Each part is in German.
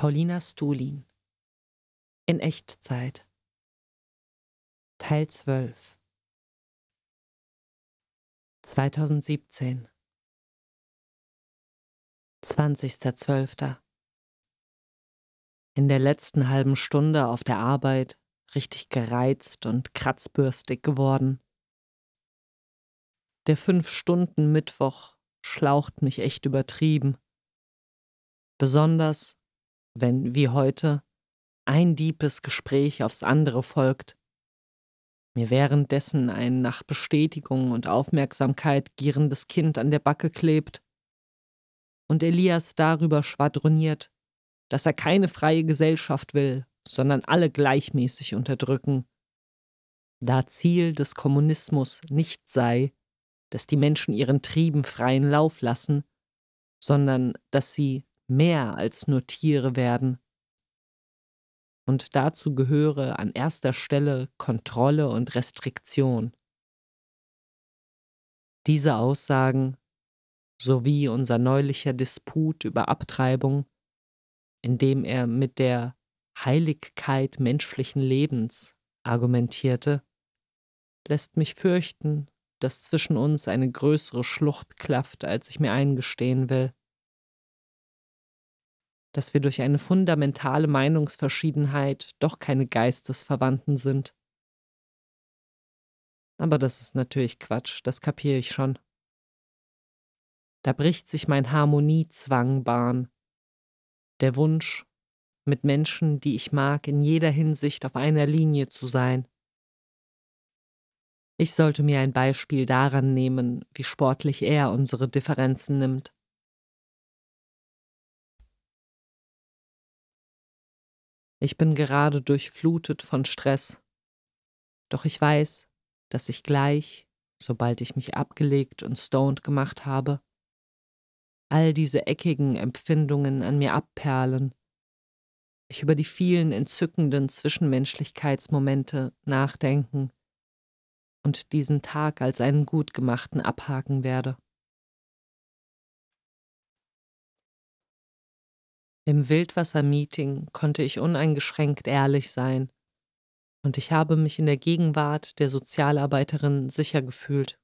Paulina Stulin in Echtzeit Teil 12 2017 20.12. In der letzten halben Stunde auf der Arbeit richtig gereizt und kratzbürstig geworden. Der Fünf-Stunden-Mittwoch schlaucht mich echt übertrieben. Besonders, wenn, wie heute, ein diebes Gespräch aufs andere folgt, mir währenddessen ein nach Bestätigung und Aufmerksamkeit gierendes Kind an der Backe klebt. Und Elias darüber schwadroniert, dass er keine freie Gesellschaft will, sondern alle gleichmäßig unterdrücken, da Ziel des Kommunismus nicht sei, dass die Menschen ihren Trieben freien Lauf lassen, sondern dass sie mehr als nur Tiere werden. Und dazu gehöre an erster Stelle Kontrolle und Restriktion. Diese Aussagen sowie unser neulicher Disput über Abtreibung, in dem er mit der Heiligkeit menschlichen Lebens argumentierte, lässt mich fürchten, dass zwischen uns eine größere Schlucht klafft, als ich mir eingestehen will dass wir durch eine fundamentale Meinungsverschiedenheit doch keine Geistesverwandten sind. Aber das ist natürlich Quatsch, das kapiere ich schon. Da bricht sich mein Harmoniezwang Bahn. Der Wunsch, mit Menschen, die ich mag, in jeder Hinsicht auf einer Linie zu sein. Ich sollte mir ein Beispiel daran nehmen, wie sportlich er unsere Differenzen nimmt. Ich bin gerade durchflutet von Stress. Doch ich weiß, dass ich gleich, sobald ich mich abgelegt und stoned gemacht habe, all diese eckigen Empfindungen an mir abperlen, ich über die vielen entzückenden Zwischenmenschlichkeitsmomente nachdenken und diesen Tag als einen gut gemachten abhaken werde. Im Wildwasser-Meeting konnte ich uneingeschränkt ehrlich sein und ich habe mich in der Gegenwart der Sozialarbeiterin sicher gefühlt.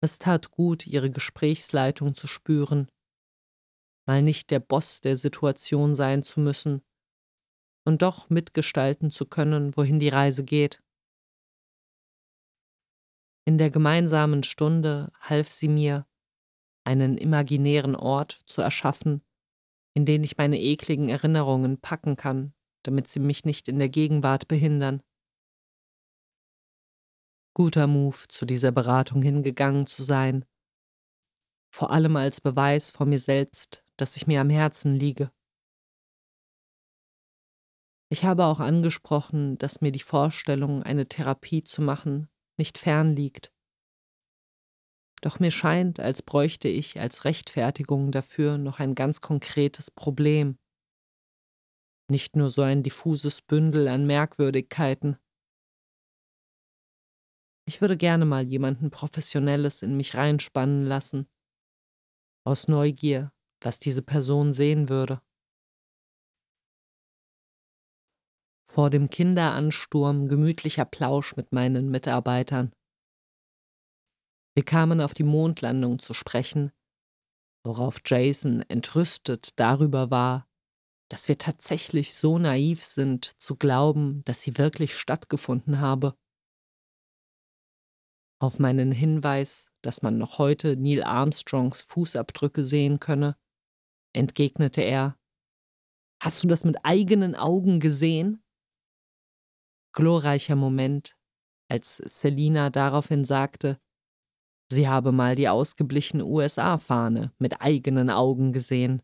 Es tat gut, ihre Gesprächsleitung zu spüren, mal nicht der Boss der Situation sein zu müssen und doch mitgestalten zu können, wohin die Reise geht. In der gemeinsamen Stunde half sie mir, einen imaginären Ort zu erschaffen, in den ich meine ekligen Erinnerungen packen kann, damit sie mich nicht in der Gegenwart behindern. Guter Move, zu dieser Beratung hingegangen zu sein, vor allem als Beweis vor mir selbst, dass ich mir am Herzen liege. Ich habe auch angesprochen, dass mir die Vorstellung, eine Therapie zu machen, nicht fern liegt doch mir scheint, als bräuchte ich als Rechtfertigung dafür noch ein ganz konkretes Problem. Nicht nur so ein diffuses Bündel an Merkwürdigkeiten. Ich würde gerne mal jemanden Professionelles in mich reinspannen lassen. Aus Neugier, was diese Person sehen würde. Vor dem Kinderansturm gemütlicher Plausch mit meinen Mitarbeitern. Wir kamen auf die Mondlandung zu sprechen, worauf Jason entrüstet darüber war, dass wir tatsächlich so naiv sind zu glauben, dass sie wirklich stattgefunden habe. Auf meinen Hinweis, dass man noch heute Neil Armstrongs Fußabdrücke sehen könne, entgegnete er Hast du das mit eigenen Augen gesehen? Glorreicher Moment, als Selina daraufhin sagte, Sie habe mal die ausgeblichene USA-Fahne mit eigenen Augen gesehen.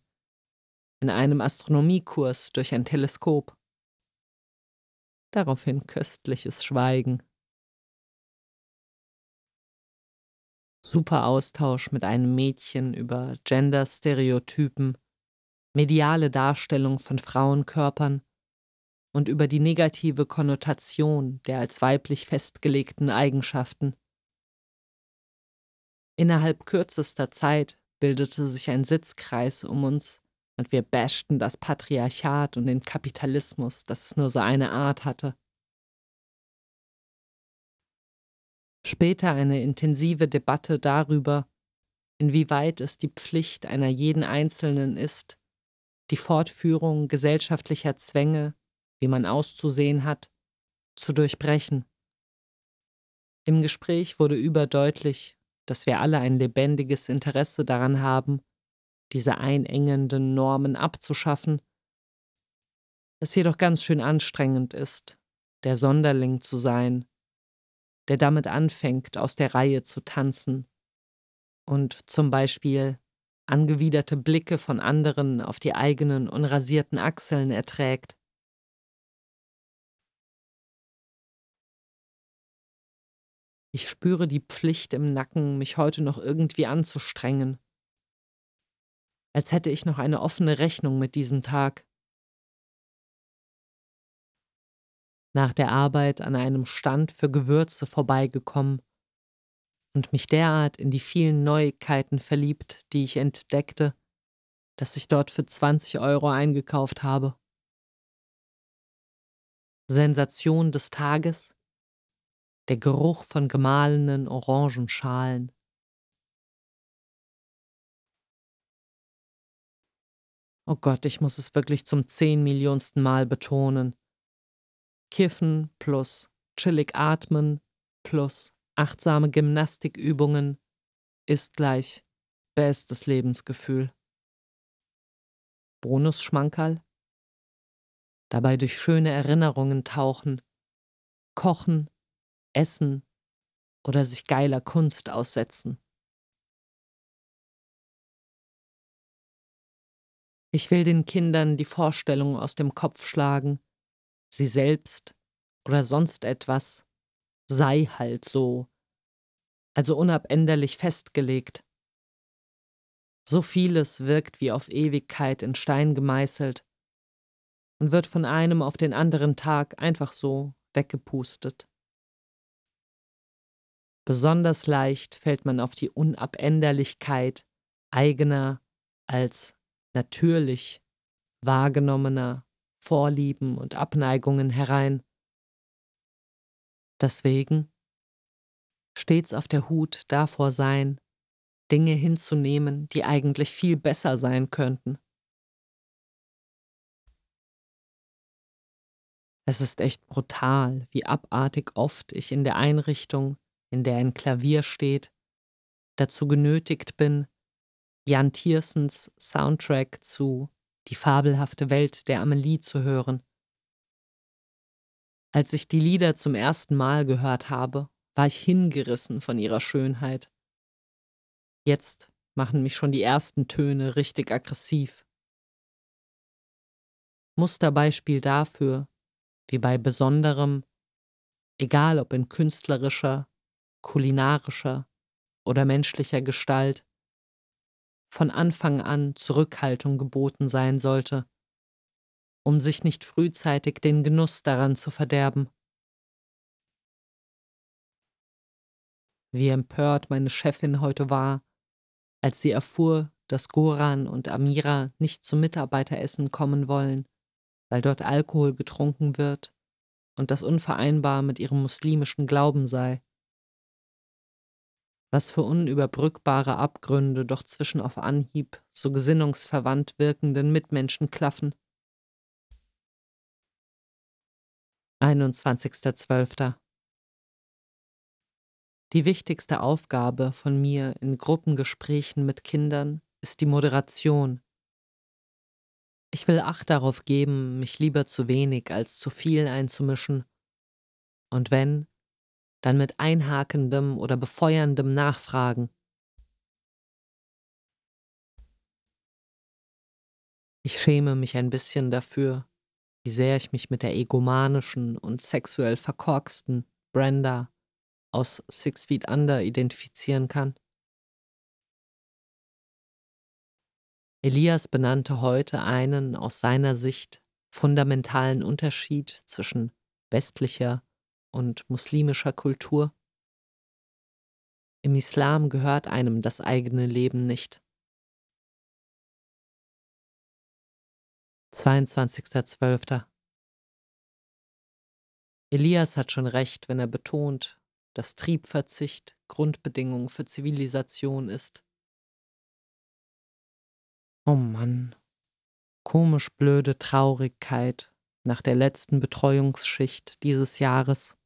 In einem Astronomiekurs durch ein Teleskop. Daraufhin köstliches Schweigen. Super Austausch mit einem Mädchen über Gender-Stereotypen, mediale Darstellung von Frauenkörpern und über die negative Konnotation der als weiblich festgelegten Eigenschaften. Innerhalb kürzester Zeit bildete sich ein Sitzkreis um uns, und wir bashten das Patriarchat und den Kapitalismus, dass es nur so eine Art hatte. Später eine intensive Debatte darüber, inwieweit es die Pflicht einer jeden Einzelnen ist, die Fortführung gesellschaftlicher Zwänge, wie man auszusehen hat, zu durchbrechen. Im Gespräch wurde überdeutlich, dass wir alle ein lebendiges Interesse daran haben, diese einengenden Normen abzuschaffen, es jedoch ganz schön anstrengend ist, der Sonderling zu sein, der damit anfängt, aus der Reihe zu tanzen und zum Beispiel angewiderte Blicke von anderen auf die eigenen unrasierten Achseln erträgt. Ich spüre die Pflicht im Nacken, mich heute noch irgendwie anzustrengen. Als hätte ich noch eine offene Rechnung mit diesem Tag. Nach der Arbeit an einem Stand für Gewürze vorbeigekommen und mich derart in die vielen Neuigkeiten verliebt, die ich entdeckte, dass ich dort für 20 Euro eingekauft habe. Sensation des Tages, der Geruch von gemahlenen Orangenschalen. Oh Gott, ich muss es wirklich zum zehn Millionsten Mal betonen. Kiffen plus chillig atmen plus achtsame Gymnastikübungen ist gleich bestes Lebensgefühl. Bonus-Schmankerl? Dabei durch schöne Erinnerungen tauchen, kochen, essen oder sich geiler Kunst aussetzen. Ich will den Kindern die Vorstellung aus dem Kopf schlagen, sie selbst oder sonst etwas sei halt so, also unabänderlich festgelegt. So vieles wirkt wie auf Ewigkeit in Stein gemeißelt und wird von einem auf den anderen Tag einfach so weggepustet. Besonders leicht fällt man auf die Unabänderlichkeit eigener als natürlich wahrgenommener Vorlieben und Abneigungen herein. Deswegen stets auf der Hut davor sein, Dinge hinzunehmen, die eigentlich viel besser sein könnten. Es ist echt brutal, wie abartig oft ich in der Einrichtung, in der ein Klavier steht, dazu genötigt bin, Jan Tiersens Soundtrack zu Die fabelhafte Welt der Amelie zu hören. Als ich die Lieder zum ersten Mal gehört habe, war ich hingerissen von ihrer Schönheit. Jetzt machen mich schon die ersten Töne richtig aggressiv. Musterbeispiel dafür, wie bei besonderem, egal ob in künstlerischer, kulinarischer oder menschlicher Gestalt, von Anfang an Zurückhaltung geboten sein sollte, um sich nicht frühzeitig den Genuss daran zu verderben. Wie empört meine Chefin heute war, als sie erfuhr, dass Goran und Amira nicht zum Mitarbeiteressen kommen wollen, weil dort Alkohol getrunken wird und das unvereinbar mit ihrem muslimischen Glauben sei was für unüberbrückbare Abgründe doch zwischen auf Anhieb so gesinnungsverwandt wirkenden Mitmenschen klaffen. 21.12. Die wichtigste Aufgabe von mir in Gruppengesprächen mit Kindern ist die Moderation. Ich will Acht darauf geben, mich lieber zu wenig als zu viel einzumischen. Und wenn, dann mit einhakendem oder befeuerndem Nachfragen. Ich schäme mich ein bisschen dafür, wie sehr ich mich mit der egomanischen und sexuell verkorksten Brenda aus Six Feet Under identifizieren kann. Elias benannte heute einen aus seiner Sicht fundamentalen Unterschied zwischen westlicher und muslimischer Kultur. Im Islam gehört einem das eigene Leben nicht. 22.12. Elias hat schon recht, wenn er betont, dass Triebverzicht Grundbedingung für Zivilisation ist. Oh Mann, komisch blöde Traurigkeit nach der letzten Betreuungsschicht dieses Jahres.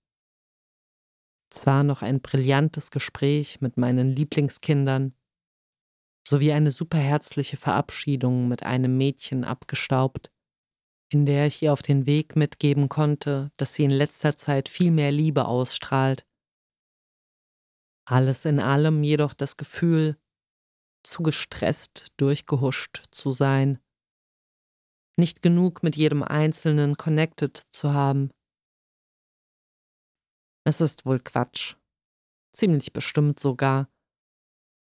Zwar noch ein brillantes Gespräch mit meinen Lieblingskindern, sowie eine superherzliche Verabschiedung mit einem Mädchen abgestaubt, in der ich ihr auf den Weg mitgeben konnte, dass sie in letzter Zeit viel mehr Liebe ausstrahlt. Alles in allem jedoch das Gefühl, zu gestresst durchgehuscht zu sein, nicht genug mit jedem Einzelnen connected zu haben. Es ist wohl Quatsch, ziemlich bestimmt sogar,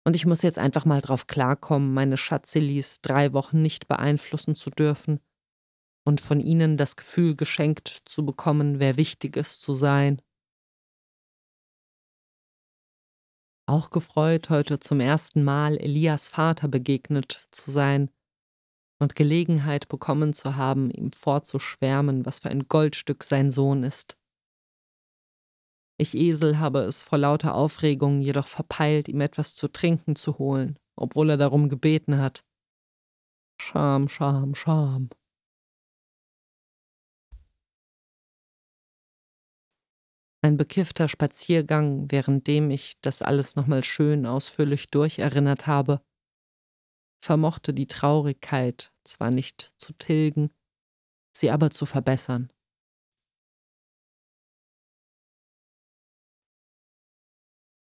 und ich muss jetzt einfach mal drauf klarkommen, meine Schatzilis drei Wochen nicht beeinflussen zu dürfen und von ihnen das Gefühl geschenkt zu bekommen, wer wichtig ist zu sein. Auch gefreut, heute zum ersten Mal Elias Vater begegnet zu sein und Gelegenheit bekommen zu haben, ihm vorzuschwärmen, was für ein Goldstück sein Sohn ist. Ich Esel habe es vor lauter Aufregung jedoch verpeilt, ihm etwas zu trinken zu holen, obwohl er darum gebeten hat. Scham, Scham, Scham. Ein bekiffter Spaziergang, währenddem ich das alles nochmal schön ausführlich durcherinnert habe, vermochte die Traurigkeit zwar nicht zu tilgen, sie aber zu verbessern.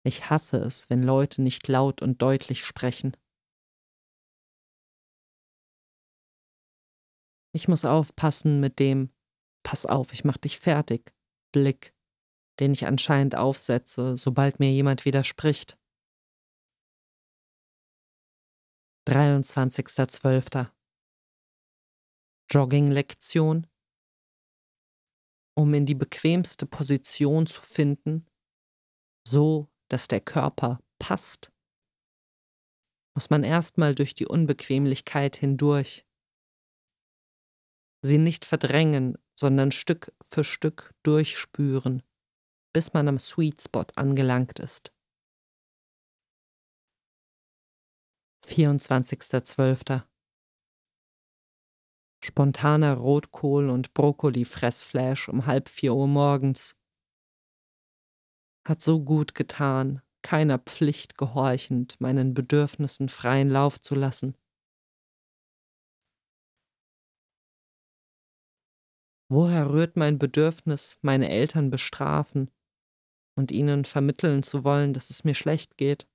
Ich hasse es, wenn Leute nicht laut und deutlich sprechen. Ich muss aufpassen mit dem Pass auf, ich mach dich fertig Blick, den ich anscheinend aufsetze, sobald mir jemand widerspricht. 23.12. Jogging-Lektion. Um in die bequemste Position zu finden, so dass der Körper passt, muss man erstmal durch die Unbequemlichkeit hindurch. Sie nicht verdrängen, sondern Stück für Stück durchspüren, bis man am Sweet Spot angelangt ist. 24.12. Spontaner Rotkohl- und Brokkoli-Fressflash um halb vier Uhr morgens hat so gut getan, keiner Pflicht gehorchend, meinen Bedürfnissen freien Lauf zu lassen. Woher rührt mein Bedürfnis, meine Eltern bestrafen und ihnen vermitteln zu wollen, dass es mir schlecht geht?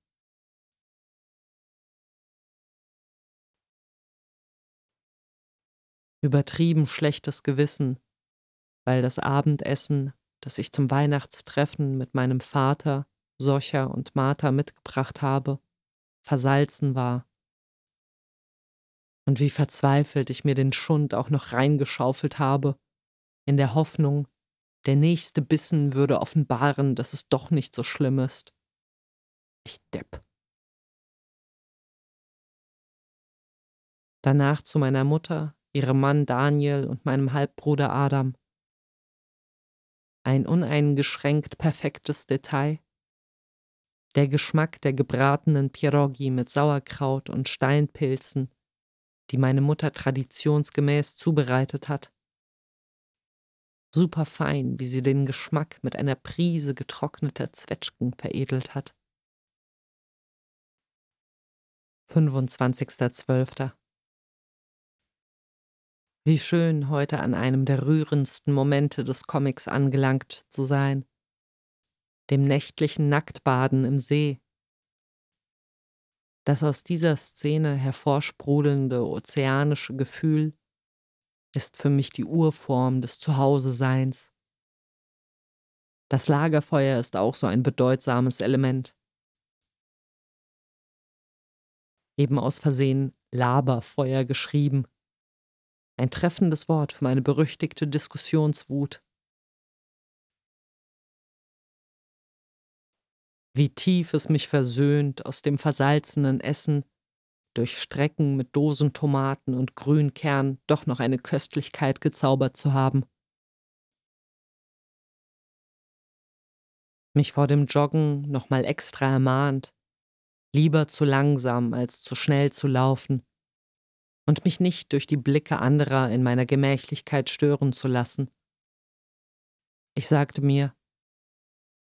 Übertrieben schlechtes Gewissen, weil das Abendessen das ich zum Weihnachtstreffen mit meinem Vater, Socha und Martha mitgebracht habe, versalzen war. Und wie verzweifelt ich mir den Schund auch noch reingeschaufelt habe, in der Hoffnung, der nächste Bissen würde offenbaren, dass es doch nicht so schlimm ist. Ich Depp. Danach zu meiner Mutter, ihrem Mann Daniel und meinem Halbbruder Adam ein uneingeschränkt perfektes Detail. Der Geschmack der gebratenen Pierogi mit Sauerkraut und Steinpilzen, die meine Mutter traditionsgemäß zubereitet hat. Super fein, wie sie den Geschmack mit einer Prise getrockneter Zwetschgen veredelt hat. 25.12. Wie schön, heute an einem der rührendsten Momente des Comics angelangt zu sein. Dem nächtlichen Nacktbaden im See. Das aus dieser Szene hervorsprudelnde ozeanische Gefühl ist für mich die Urform des Zuhause-Seins. Das Lagerfeuer ist auch so ein bedeutsames Element. Eben aus Versehen Laberfeuer geschrieben. Ein treffendes Wort für meine berüchtigte Diskussionswut. Wie tief es mich versöhnt, aus dem versalzenen Essen durch Strecken mit Dosentomaten und Grünkern doch noch eine Köstlichkeit gezaubert zu haben. Mich vor dem Joggen nochmal extra ermahnt, lieber zu langsam als zu schnell zu laufen und mich nicht durch die Blicke anderer in meiner Gemächlichkeit stören zu lassen. Ich sagte mir,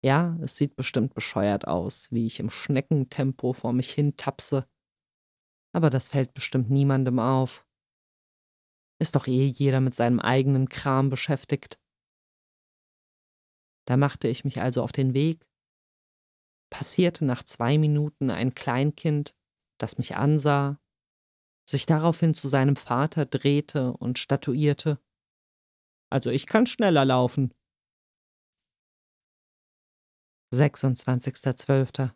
ja, es sieht bestimmt bescheuert aus, wie ich im Schneckentempo vor mich hin tapse, aber das fällt bestimmt niemandem auf. Ist doch eh jeder mit seinem eigenen Kram beschäftigt. Da machte ich mich also auf den Weg, passierte nach zwei Minuten ein Kleinkind, das mich ansah, sich daraufhin zu seinem Vater drehte und statuierte. Also ich kann schneller laufen. 26.12.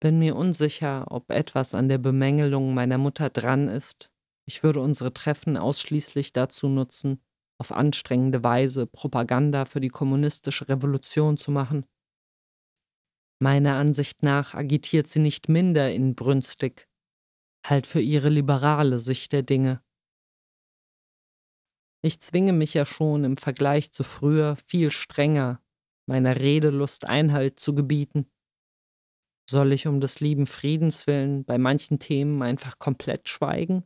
Bin mir unsicher, ob etwas an der Bemängelung meiner Mutter dran ist. Ich würde unsere Treffen ausschließlich dazu nutzen, auf anstrengende Weise Propaganda für die kommunistische Revolution zu machen. Meiner Ansicht nach agitiert sie nicht minder inbrünstig, halt für ihre liberale Sicht der Dinge. Ich zwinge mich ja schon im Vergleich zu früher viel strenger meiner Redelust Einhalt zu gebieten? Soll ich um des lieben Friedens willen bei manchen Themen einfach komplett schweigen?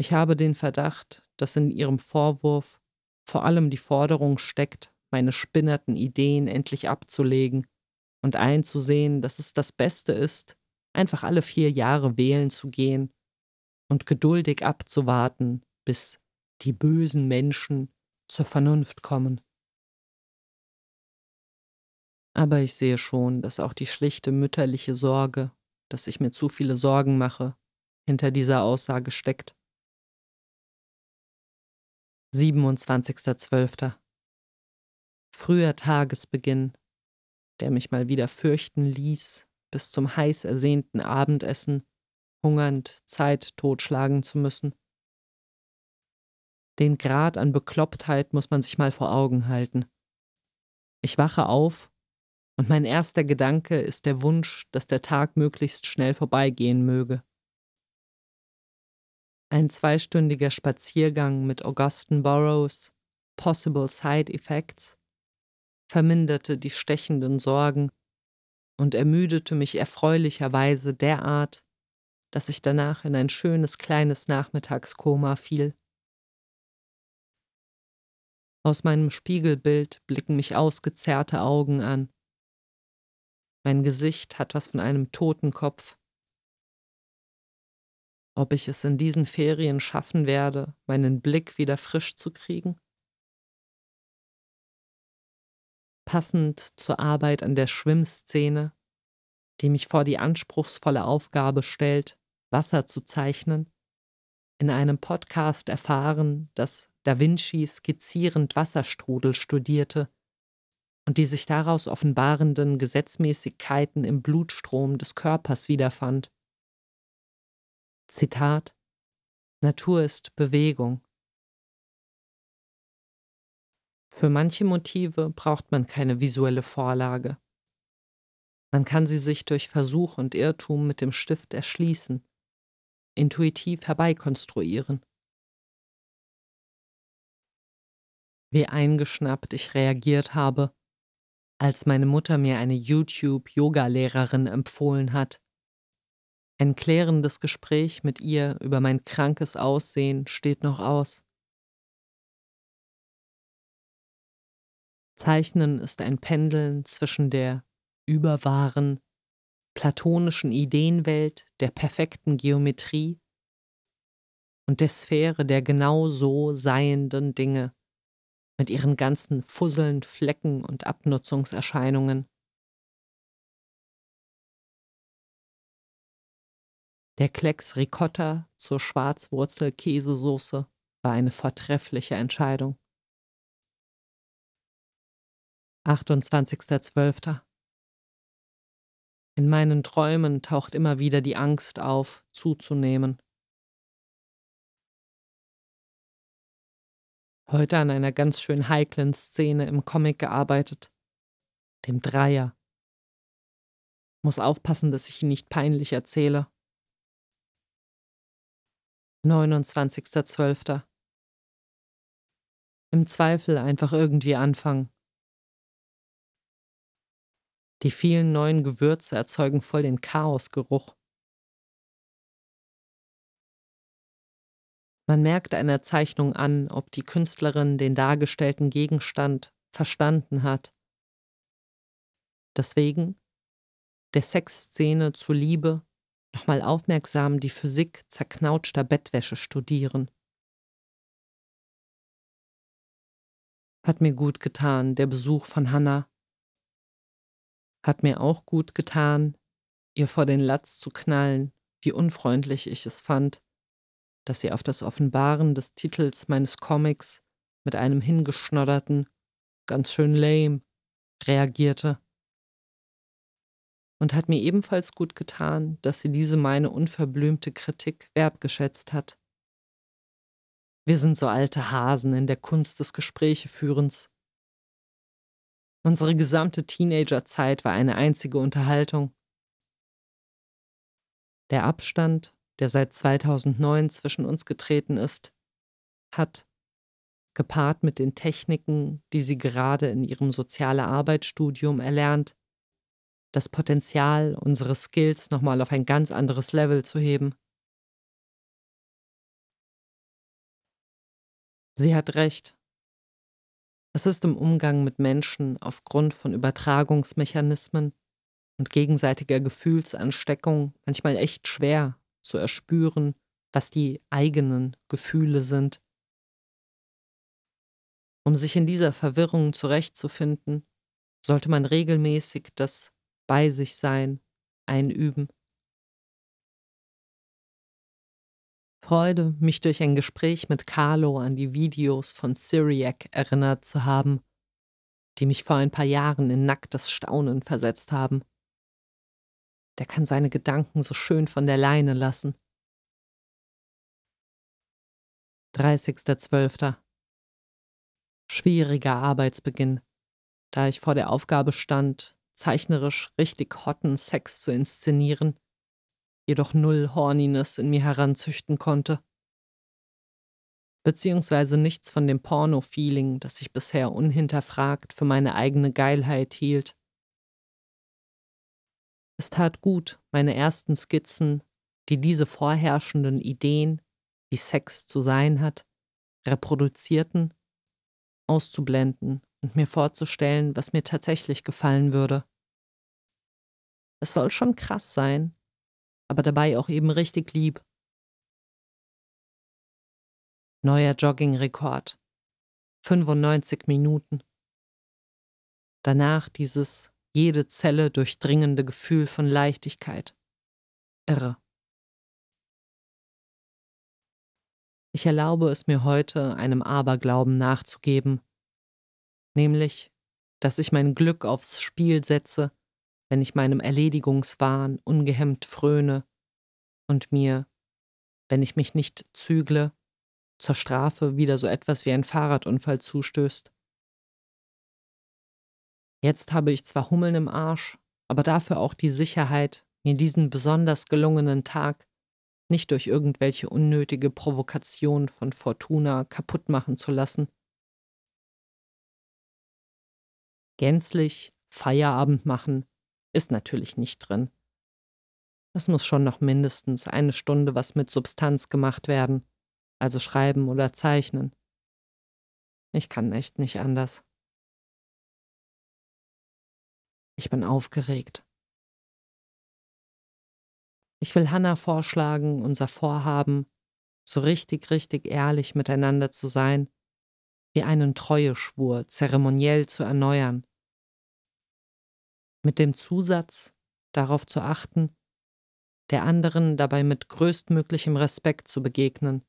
Ich habe den Verdacht, dass in Ihrem Vorwurf vor allem die Forderung steckt, meine spinnerten Ideen endlich abzulegen und einzusehen, dass es das Beste ist, einfach alle vier Jahre wählen zu gehen und geduldig abzuwarten, bis die bösen Menschen zur Vernunft kommen. Aber ich sehe schon, dass auch die schlichte mütterliche Sorge, dass ich mir zu viele Sorgen mache, hinter dieser Aussage steckt. 27.12. Früher Tagesbeginn, der mich mal wieder fürchten ließ, bis zum heiß ersehnten Abendessen, hungernd Zeit totschlagen zu müssen. Den Grad an Beklopptheit muss man sich mal vor Augen halten. Ich wache auf und mein erster Gedanke ist der Wunsch, dass der Tag möglichst schnell vorbeigehen möge. Ein zweistündiger Spaziergang mit Augustin Burroughs Possible Side Effects verminderte die stechenden Sorgen und ermüdete mich erfreulicherweise derart, dass ich danach in ein schönes kleines Nachmittagskoma fiel. Aus meinem Spiegelbild blicken mich ausgezerrte Augen an. Mein Gesicht hat was von einem Totenkopf. Ob ich es in diesen Ferien schaffen werde, meinen Blick wieder frisch zu kriegen? Passend zur Arbeit an der Schwimmszene, die mich vor die anspruchsvolle Aufgabe stellt, Wasser zu zeichnen, in einem Podcast erfahren, dass Da Vinci skizzierend Wasserstrudel studierte und die sich daraus offenbarenden Gesetzmäßigkeiten im Blutstrom des Körpers wiederfand. Zitat Natur ist Bewegung. Für manche Motive braucht man keine visuelle Vorlage. Man kann sie sich durch Versuch und Irrtum mit dem Stift erschließen, intuitiv herbeikonstruieren. Wie eingeschnappt ich reagiert habe, als meine Mutter mir eine YouTube-Yoga-Lehrerin empfohlen hat. Ein klärendes Gespräch mit ihr über mein krankes Aussehen steht noch aus. Zeichnen ist ein Pendeln zwischen der überwahren, platonischen Ideenwelt der perfekten Geometrie und der Sphäre der genau so seienden Dinge mit ihren ganzen Fusseln, Flecken und Abnutzungserscheinungen. Der Klecks Ricotta zur Schwarzwurzel-Käsesoße war eine vortreffliche Entscheidung. 28.12. In meinen Träumen taucht immer wieder die Angst auf, zuzunehmen. Heute an einer ganz schön heiklen Szene im Comic gearbeitet. Dem Dreier. Muss aufpassen, dass ich ihn nicht peinlich erzähle. 29.12. Im Zweifel einfach irgendwie anfangen. Die vielen neuen Gewürze erzeugen voll den Chaosgeruch. Man merkt einer Zeichnung an, ob die Künstlerin den dargestellten Gegenstand verstanden hat. Deswegen der Sexszene zuliebe nochmal aufmerksam die Physik zerknautschter Bettwäsche studieren. Hat mir gut getan, der Besuch von Hannah. Hat mir auch gut getan, ihr vor den Latz zu knallen, wie unfreundlich ich es fand dass sie auf das Offenbaren des Titels meines Comics mit einem hingeschnodderten, ganz schön lame, reagierte. Und hat mir ebenfalls gut getan, dass sie diese meine unverblümte Kritik wertgeschätzt hat. Wir sind so alte Hasen in der Kunst des Gesprächeführens. Unsere gesamte Teenagerzeit war eine einzige Unterhaltung. Der Abstand der seit 2009 zwischen uns getreten ist, hat, gepaart mit den Techniken, die sie gerade in ihrem soziale Arbeitsstudium erlernt, das Potenzial, unsere Skills nochmal auf ein ganz anderes Level zu heben. Sie hat recht. Es ist im Umgang mit Menschen aufgrund von Übertragungsmechanismen und gegenseitiger Gefühlsansteckung manchmal echt schwer, zu erspüren, was die eigenen Gefühle sind. Um sich in dieser Verwirrung zurechtzufinden, sollte man regelmäßig das Bei sich Sein einüben. Freude, mich durch ein Gespräch mit Carlo an die Videos von Syriac erinnert zu haben, die mich vor ein paar Jahren in nacktes Staunen versetzt haben. Der kann seine Gedanken so schön von der Leine lassen. 30.12. Schwieriger Arbeitsbeginn, da ich vor der Aufgabe stand, zeichnerisch richtig hotten Sex zu inszenieren, jedoch null Horniness in mir heranzüchten konnte. Beziehungsweise nichts von dem Porno-Feeling, das ich bisher unhinterfragt für meine eigene Geilheit hielt. Es tat gut, meine ersten Skizzen, die diese vorherrschenden Ideen, wie Sex zu sein hat, reproduzierten, auszublenden und mir vorzustellen, was mir tatsächlich gefallen würde. Es soll schon krass sein, aber dabei auch eben richtig lieb. Neuer Jogging-Rekord. 95 Minuten. Danach dieses jede Zelle durchdringende Gefühl von Leichtigkeit. Irre. Ich erlaube es mir heute, einem Aberglauben nachzugeben, nämlich, dass ich mein Glück aufs Spiel setze, wenn ich meinem Erledigungswahn ungehemmt fröne und mir, wenn ich mich nicht zügle, zur Strafe wieder so etwas wie ein Fahrradunfall zustößt. Jetzt habe ich zwar Hummeln im Arsch, aber dafür auch die Sicherheit, mir diesen besonders gelungenen Tag nicht durch irgendwelche unnötige Provokation von Fortuna kaputt machen zu lassen. Gänzlich Feierabend machen ist natürlich nicht drin. Es muss schon noch mindestens eine Stunde was mit Substanz gemacht werden, also schreiben oder zeichnen. Ich kann echt nicht anders. Ich bin aufgeregt. Ich will Hannah vorschlagen, unser Vorhaben, so richtig, richtig ehrlich miteinander zu sein, wie einen Treueschwur zeremoniell zu erneuern. Mit dem Zusatz, darauf zu achten, der anderen dabei mit größtmöglichem Respekt zu begegnen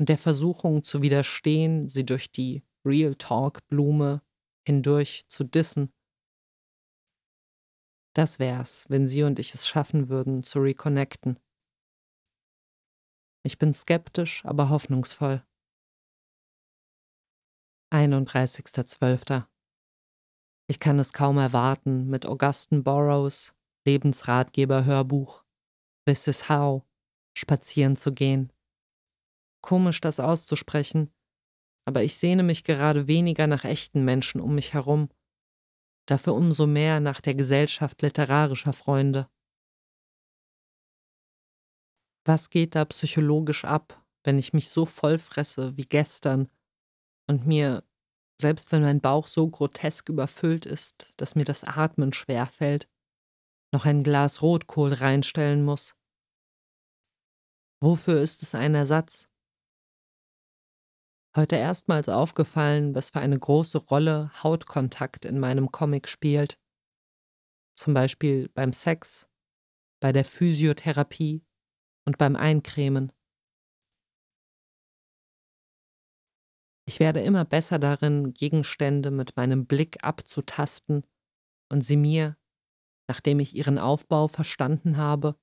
und der Versuchung zu widerstehen, sie durch die Real Talk Blume hindurch zu dissen das wär's, wenn sie und ich es schaffen würden, zu reconnecten. Ich bin skeptisch, aber hoffnungsvoll. 31.12. Ich kann es kaum erwarten, mit Augustin Burroughs Lebensratgeber-Hörbuch This is How spazieren zu gehen. Komisch, das auszusprechen, aber ich sehne mich gerade weniger nach echten Menschen um mich herum, dafür umso mehr nach der Gesellschaft literarischer Freunde. Was geht da psychologisch ab, wenn ich mich so vollfresse wie gestern und mir, selbst wenn mein Bauch so grotesk überfüllt ist, dass mir das Atmen schwerfällt, noch ein Glas Rotkohl reinstellen muss? Wofür ist es ein Ersatz? Heute erstmals aufgefallen, was für eine große Rolle Hautkontakt in meinem Comic spielt. Zum Beispiel beim Sex, bei der Physiotherapie und beim Eincremen. Ich werde immer besser darin, Gegenstände mit meinem Blick abzutasten und sie mir, nachdem ich ihren Aufbau verstanden habe,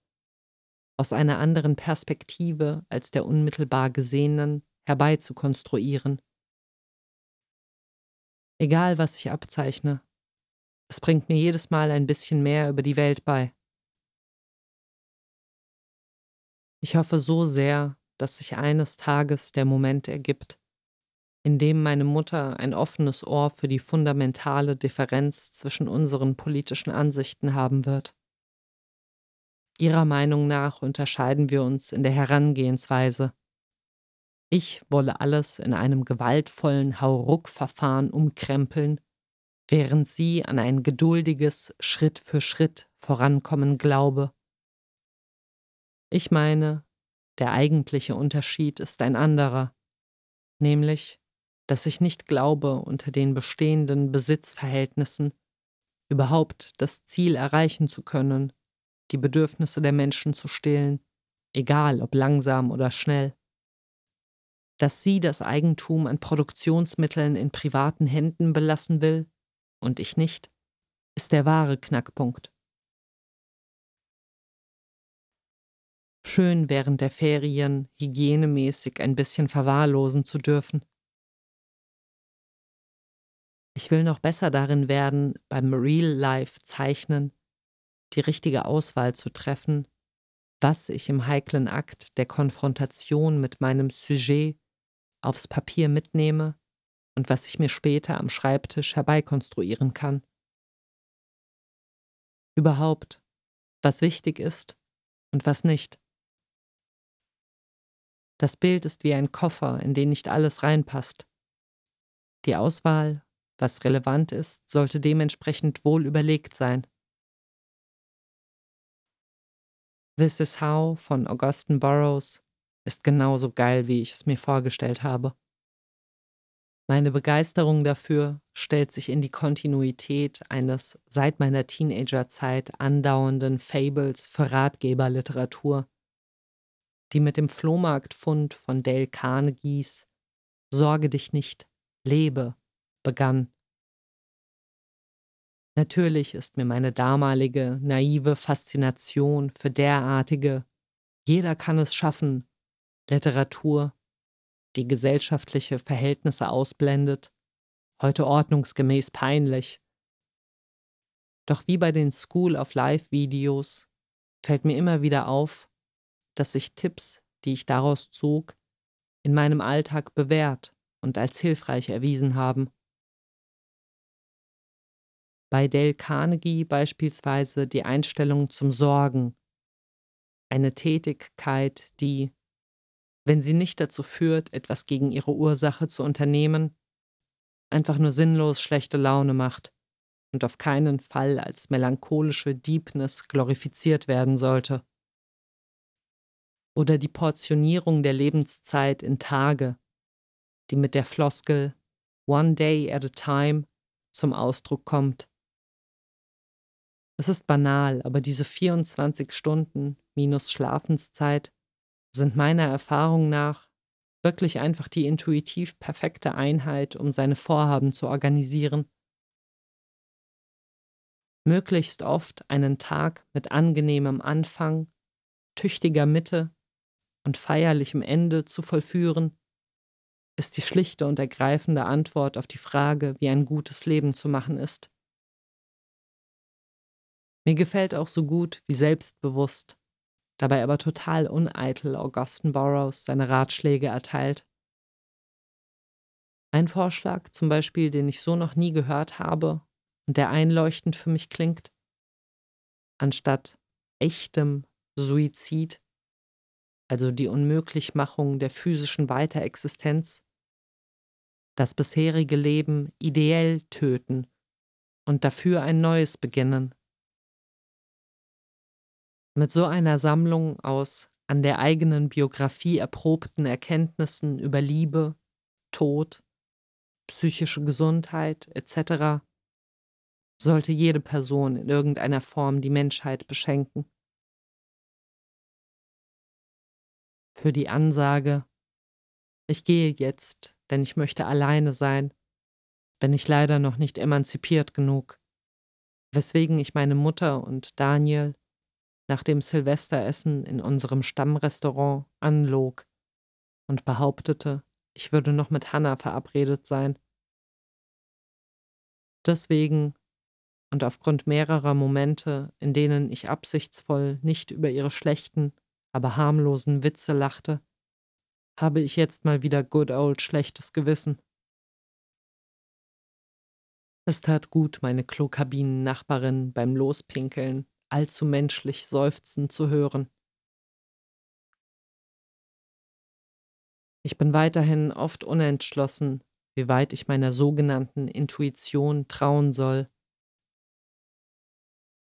aus einer anderen Perspektive als der unmittelbar gesehenen herbeizukonstruieren. Egal, was ich abzeichne, es bringt mir jedes Mal ein bisschen mehr über die Welt bei. Ich hoffe so sehr, dass sich eines Tages der Moment ergibt, in dem meine Mutter ein offenes Ohr für die fundamentale Differenz zwischen unseren politischen Ansichten haben wird. Ihrer Meinung nach unterscheiden wir uns in der Herangehensweise. Ich wolle alles in einem gewaltvollen Hauruck-Verfahren umkrempeln, während sie an ein geduldiges Schritt für Schritt vorankommen glaube. Ich meine, der eigentliche Unterschied ist ein anderer, nämlich, dass ich nicht glaube, unter den bestehenden Besitzverhältnissen überhaupt das Ziel erreichen zu können, die Bedürfnisse der Menschen zu stillen, egal ob langsam oder schnell. Dass sie das Eigentum an Produktionsmitteln in privaten Händen belassen will und ich nicht, ist der wahre Knackpunkt. Schön während der Ferien hygienemäßig ein bisschen verwahrlosen zu dürfen. Ich will noch besser darin werden, beim Real-Life-Zeichnen die richtige Auswahl zu treffen, was ich im heiklen Akt der Konfrontation mit meinem Sujet aufs Papier mitnehme und was ich mir später am Schreibtisch herbeikonstruieren kann. Überhaupt, was wichtig ist und was nicht. Das Bild ist wie ein Koffer, in den nicht alles reinpasst. Die Auswahl, was relevant ist, sollte dementsprechend wohl überlegt sein. This is How von Augustin Burroughs ist genauso geil, wie ich es mir vorgestellt habe. Meine Begeisterung dafür stellt sich in die Kontinuität eines seit meiner Teenagerzeit andauernden Fables für Ratgeberliteratur, die mit dem Flohmarktfund von Dale Carnegies Sorge dich nicht, lebe begann. Natürlich ist mir meine damalige, naive Faszination für derartige, jeder kann es schaffen, Literatur, die gesellschaftliche Verhältnisse ausblendet, heute ordnungsgemäß peinlich. Doch wie bei den School of Life Videos fällt mir immer wieder auf, dass sich Tipps, die ich daraus zog, in meinem Alltag bewährt und als hilfreich erwiesen haben bei Dale Carnegie beispielsweise die Einstellung zum Sorgen, eine Tätigkeit, die, wenn sie nicht dazu führt, etwas gegen ihre Ursache zu unternehmen, einfach nur sinnlos schlechte Laune macht und auf keinen Fall als melancholische Deepness glorifiziert werden sollte. Oder die Portionierung der Lebenszeit in Tage, die mit der Floskel One Day at a Time zum Ausdruck kommt. Es ist banal, aber diese 24 Stunden minus Schlafenszeit sind meiner Erfahrung nach wirklich einfach die intuitiv perfekte Einheit, um seine Vorhaben zu organisieren. Möglichst oft einen Tag mit angenehmem Anfang, tüchtiger Mitte und feierlichem Ende zu vollführen, ist die schlichte und ergreifende Antwort auf die Frage, wie ein gutes Leben zu machen ist. Mir gefällt auch so gut wie selbstbewusst, dabei aber total uneitel Augustin Burroughs seine Ratschläge erteilt. Ein Vorschlag zum Beispiel, den ich so noch nie gehört habe und der einleuchtend für mich klingt, anstatt echtem Suizid, also die Unmöglichmachung der physischen Weiterexistenz, das bisherige Leben ideell töten und dafür ein neues beginnen. Mit so einer Sammlung aus an der eigenen Biografie erprobten Erkenntnissen über Liebe, Tod, psychische Gesundheit etc. sollte jede Person in irgendeiner Form die Menschheit beschenken. Für die Ansage, ich gehe jetzt denn ich möchte alleine sein, bin ich leider noch nicht emanzipiert genug, weswegen ich meine Mutter und Daniel nach dem Silvesteressen in unserem Stammrestaurant anlog und behauptete, ich würde noch mit Hannah verabredet sein. Deswegen und aufgrund mehrerer Momente, in denen ich absichtsvoll nicht über ihre schlechten, aber harmlosen Witze lachte, habe ich jetzt mal wieder good old schlechtes Gewissen. Es tat gut, meine Klokabinen-Nachbarin beim Lospinkeln allzu menschlich seufzen zu hören. Ich bin weiterhin oft unentschlossen, wie weit ich meiner sogenannten Intuition trauen soll.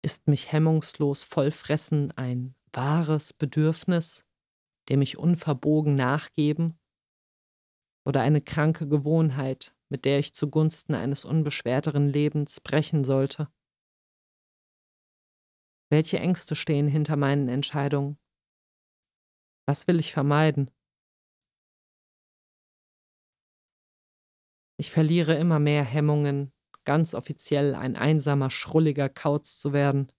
Ist mich hemmungslos vollfressen ein wahres Bedürfnis? dem ich unverbogen nachgeben? Oder eine kranke Gewohnheit, mit der ich zugunsten eines unbeschwerteren Lebens brechen sollte? Welche Ängste stehen hinter meinen Entscheidungen? Was will ich vermeiden? Ich verliere immer mehr Hemmungen, ganz offiziell ein einsamer, schrulliger Kauz zu werden.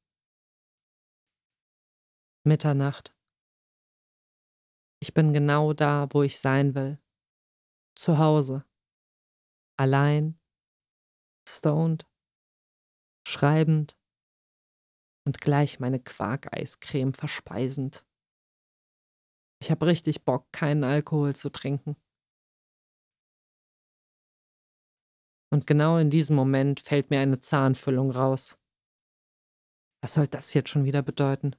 Mitternacht. Ich bin genau da, wo ich sein will. Zu Hause. Allein. Stoned. Schreibend. Und gleich meine Quark-Eiscreme verspeisend. Ich habe richtig Bock, keinen Alkohol zu trinken. Und genau in diesem Moment fällt mir eine Zahnfüllung raus. Was soll das jetzt schon wieder bedeuten?